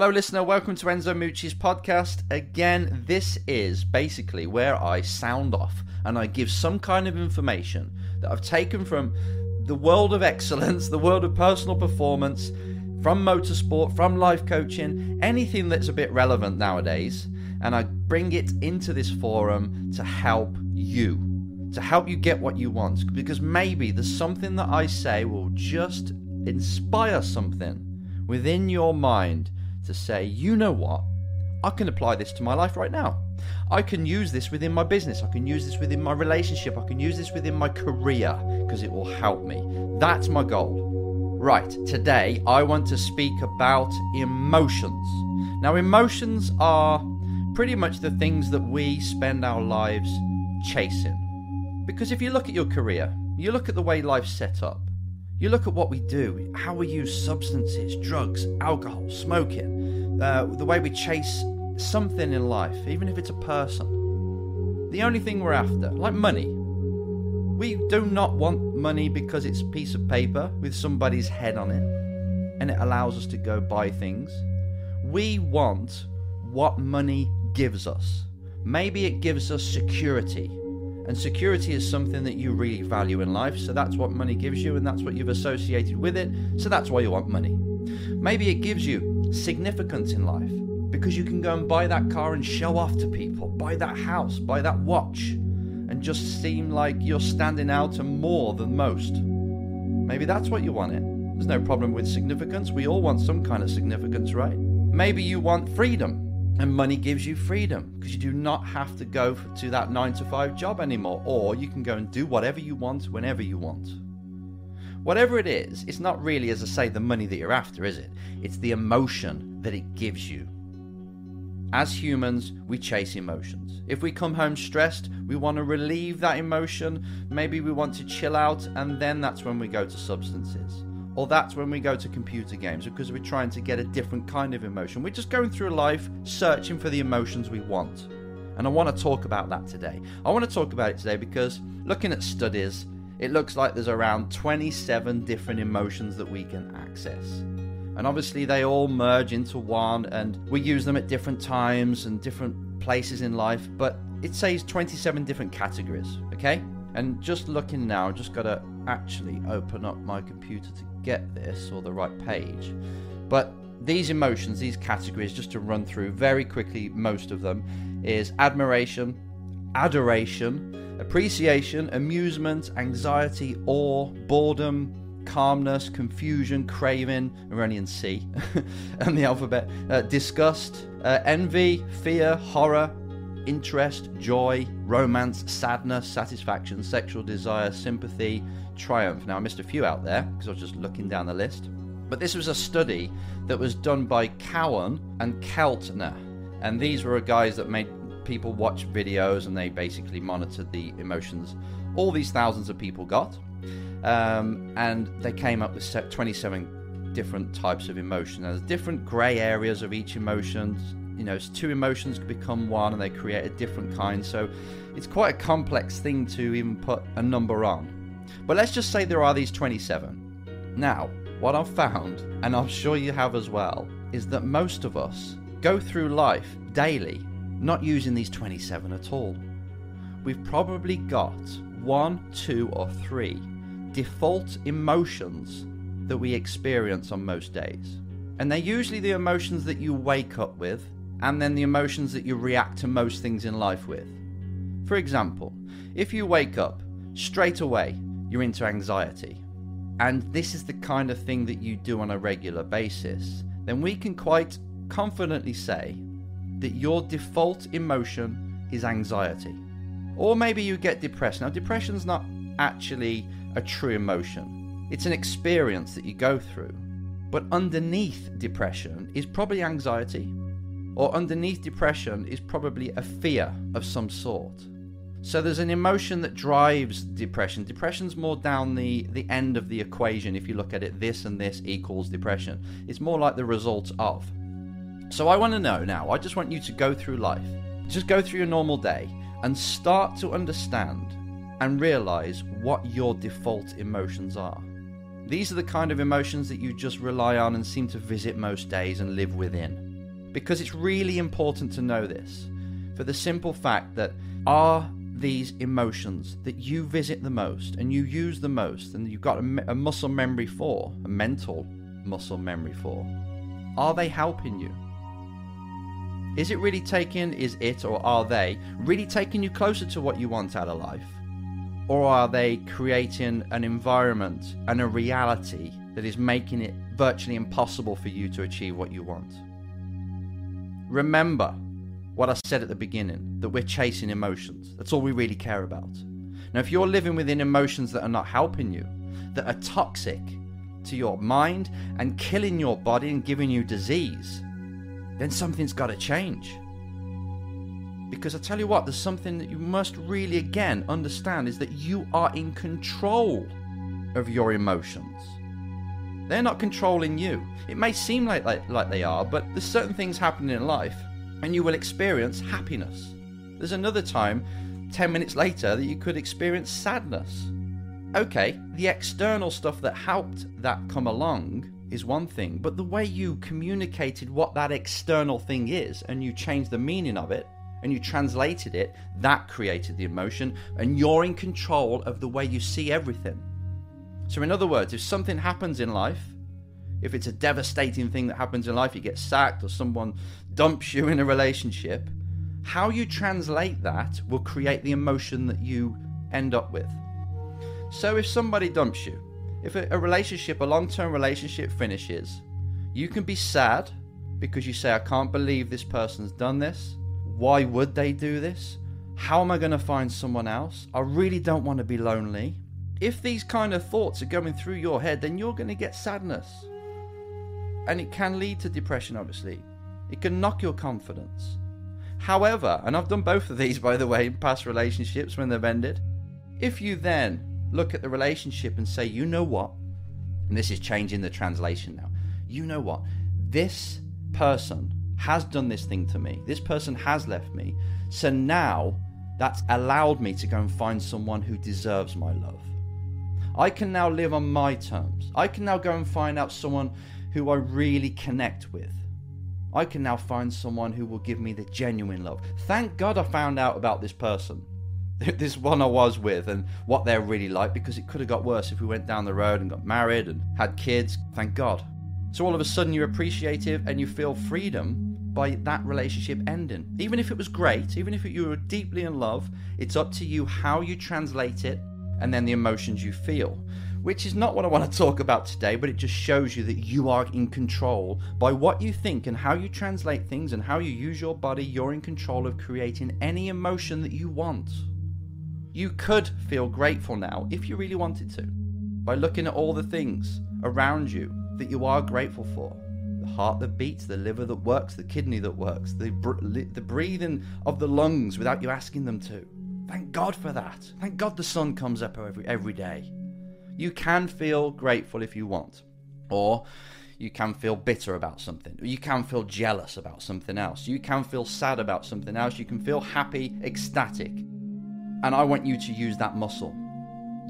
Hello, listener. Welcome to Enzo Mucci's podcast. Again, this is basically where I sound off and I give some kind of information that I've taken from the world of excellence, the world of personal performance, from motorsport, from life coaching, anything that's a bit relevant nowadays. And I bring it into this forum to help you, to help you get what you want. Because maybe there's something that I say will just inspire something within your mind to say, you know what? I can apply this to my life right now. I can use this within my business. I can use this within my relationship. I can use this within my career because it will help me. That's my goal. Right, today I want to speak about emotions. Now, emotions are pretty much the things that we spend our lives chasing. Because if you look at your career, you look at the way life's set up, you look at what we do, how we use substances, drugs, alcohol, smoking, uh, the way we chase something in life, even if it's a person. The only thing we're after, like money. We do not want money because it's a piece of paper with somebody's head on it and it allows us to go buy things. We want what money gives us. Maybe it gives us security and security is something that you really value in life, so that's what money gives you, and that's what you've associated with it, so that's why you want money. Maybe it gives you significance in life because you can go and buy that car and show off to people, buy that house, buy that watch, and just seem like you're standing out and more than most. Maybe that's what you want it. There's no problem with significance. We all want some kind of significance, right? Maybe you want freedom and money gives you freedom because you do not have to go to that nine to five job anymore, or you can go and do whatever you want whenever you want. Whatever it is, it's not really, as I say, the money that you're after, is it? It's the emotion that it gives you. As humans, we chase emotions. If we come home stressed, we want to relieve that emotion. Maybe we want to chill out, and then that's when we go to substances or that's when we go to computer games because we're trying to get a different kind of emotion. We're just going through life searching for the emotions we want. And I want to talk about that today. I want to talk about it today because looking at studies, it looks like there's around 27 different emotions that we can access. And obviously, they all merge into one, and we use them at different times and different places in life. But it says 27 different categories, okay? And just looking now, just got to actually open up my computer to get this or the right page. But these emotions, these categories, just to run through very quickly, most of them, is admiration, adoration, appreciation, amusement, anxiety, awe, boredom, calmness, confusion, craving, we're C and the alphabet, uh, disgust, uh, envy, fear, horror, interest, joy, romance, sadness, satisfaction, sexual desire, sympathy, triumph. Now, I missed a few out there because I was just looking down the list. But this was a study that was done by Cowen and Keltner. And these were guys that made people watch videos and they basically monitored the emotions all these thousands of people got. Um, and they came up with 27 different types of emotion. There's different grey areas of each emotion. You know, two emotions become one and they create a different kind. So it's quite a complex thing to even put a number on. But let's just say there are these 27. Now, what I've found, and I'm sure you have as well, is that most of us go through life daily not using these 27 at all. We've probably got one, two, or three default emotions that we experience on most days. And they're usually the emotions that you wake up with, and then the emotions that you react to most things in life with. For example, if you wake up straight away, you're into anxiety, and this is the kind of thing that you do on a regular basis, then we can quite confidently say that your default emotion is anxiety. Or maybe you get depressed. Now, depression's not actually a true emotion, it's an experience that you go through. But underneath depression is probably anxiety, or underneath depression is probably a fear of some sort. So there's an emotion that drives depression. Depression's more down the, the end of the equation if you look at it this and this equals depression. It's more like the result of. So I want to know now, I just want you to go through life. Just go through your normal day and start to understand and realize what your default emotions are. These are the kind of emotions that you just rely on and seem to visit most days and live within. Because it's really important to know this for the simple fact that are these emotions that you visit the most and you use the most and you've got a, a muscle memory for, a mental muscle memory for, are they helping you? Is it really taking, is it or are they really taking you closer to what you want out of life? Or are they creating an environment and a reality that is making it virtually impossible for you to achieve what you want? Remember what I said at the beginning that we're chasing emotions. That's all we really care about. Now, if you're living within emotions that are not helping you, that are toxic to your mind and killing your body and giving you disease, then something's got to change. Because I tell you what, there's something that you must really again understand is that you are in control of your emotions. They're not controlling you. It may seem like, like, like they are, but there's certain things happening in life and you will experience happiness. There's another time, 10 minutes later, that you could experience sadness. Okay, the external stuff that helped that come along is one thing, but the way you communicated what that external thing is and you changed the meaning of it and you translated it, that created the emotion, and you're in control of the way you see everything. So, in other words, if something happens in life, if it's a devastating thing that happens in life, you get sacked or someone dumps you in a relationship, how you translate that will create the emotion that you end up with. So, if somebody dumps you, if a, relationship, a long term relationship finishes, you can be sad because you say, I can't believe this person's done this. Why would they do this? How am I going to find someone else? I really don't want to be lonely. If these kind of thoughts are going through your head, then you're going to get sadness. And it can lead to depression, obviously. It can knock your confidence. However, and I've done both of these, by the way, in past relationships when they've ended, if you then look at the relationship and say, you know what? And this is changing the translation now. You know what? This person has done this thing to me. This person has left me. So now that's allowed me to go and find someone who deserves my love. I can now live on my terms. I can now go and find out someone who I really connect with. I can now find someone who will give me the genuine love. Thank God I found out about this person. this one I was with and what they're really like because it could have got worse if we went down the road and got married and had kids. Thank God. So all of a sudden you're appreciative and you feel freedom by that relationship ending. Even if it was great, even if you were deeply in love, it's up to you how you translate it and then the emotions you feel. Which is not what I want to talk about today, but it just shows you that you are in control by what you think and how you translate things and how you use your body. You're in control of creating any emotion that you want. You could feel grateful now if you really wanted to by looking at all the things around you that you are grateful for the heart that beats, the liver that works, the kidney that works, the, br- the breathing of the lungs without you asking them to. Thank God for that. Thank God the sun comes up every, every day. You can feel grateful if you want, or you can feel bitter about something. You can feel jealous about something else. You can feel sad about something else. You can feel happy, ecstatic. And I want you to use that muscle.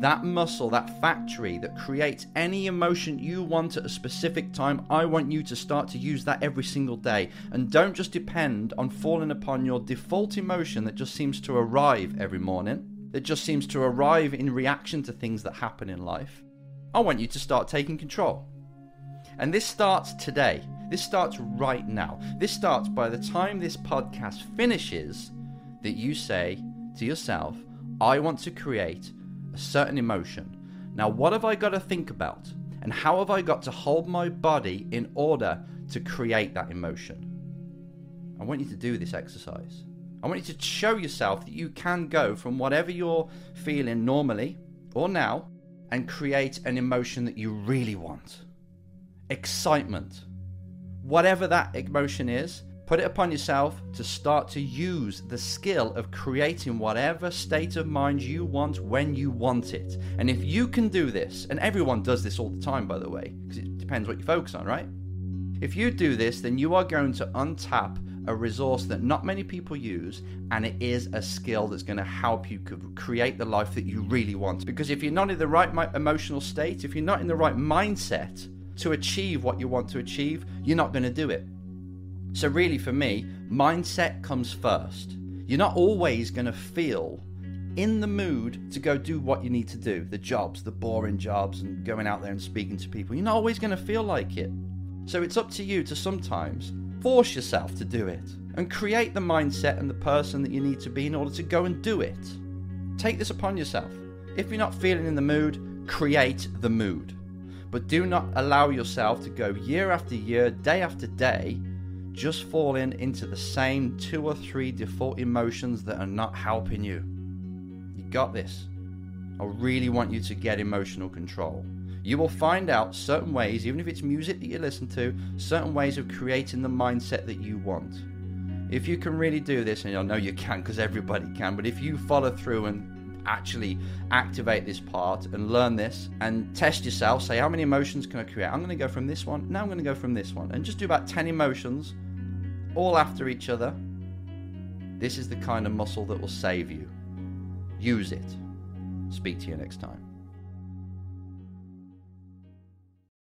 That muscle, that factory that creates any emotion you want at a specific time, I want you to start to use that every single day. And don't just depend on falling upon your default emotion that just seems to arrive every morning, that just seems to arrive in reaction to things that happen in life. I want you to start taking control. And this starts today. This starts right now. This starts by the time this podcast finishes that you say, to yourself, I want to create a certain emotion. Now, what have I got to think about? And how have I got to hold my body in order to create that emotion? I want you to do this exercise. I want you to show yourself that you can go from whatever you're feeling normally or now and create an emotion that you really want. Excitement. Whatever that emotion is, Put it upon yourself to start to use the skill of creating whatever state of mind you want when you want it. And if you can do this, and everyone does this all the time, by the way, because it depends what you focus on, right? If you do this, then you are going to untap a resource that not many people use, and it is a skill that's going to help you create the life that you really want. Because if you're not in the right emotional state, if you're not in the right mindset to achieve what you want to achieve, you're not going to do it. So, really, for me, mindset comes first. You're not always going to feel in the mood to go do what you need to do the jobs, the boring jobs, and going out there and speaking to people. You're not always going to feel like it. So, it's up to you to sometimes force yourself to do it and create the mindset and the person that you need to be in order to go and do it. Take this upon yourself. If you're not feeling in the mood, create the mood. But do not allow yourself to go year after year, day after day, just falling into the same two or three default emotions that are not helping you. You got this. I really want you to get emotional control. You will find out certain ways, even if it's music that you listen to, certain ways of creating the mindset that you want. If you can really do this, and I know you can because everybody can, but if you follow through and actually activate this part and learn this and test yourself. Say, how many emotions can I create? I'm going to go from this one. Now I'm going to go from this one. And just do about 10 emotions all after each other. This is the kind of muscle that will save you. Use it. Speak to you next time.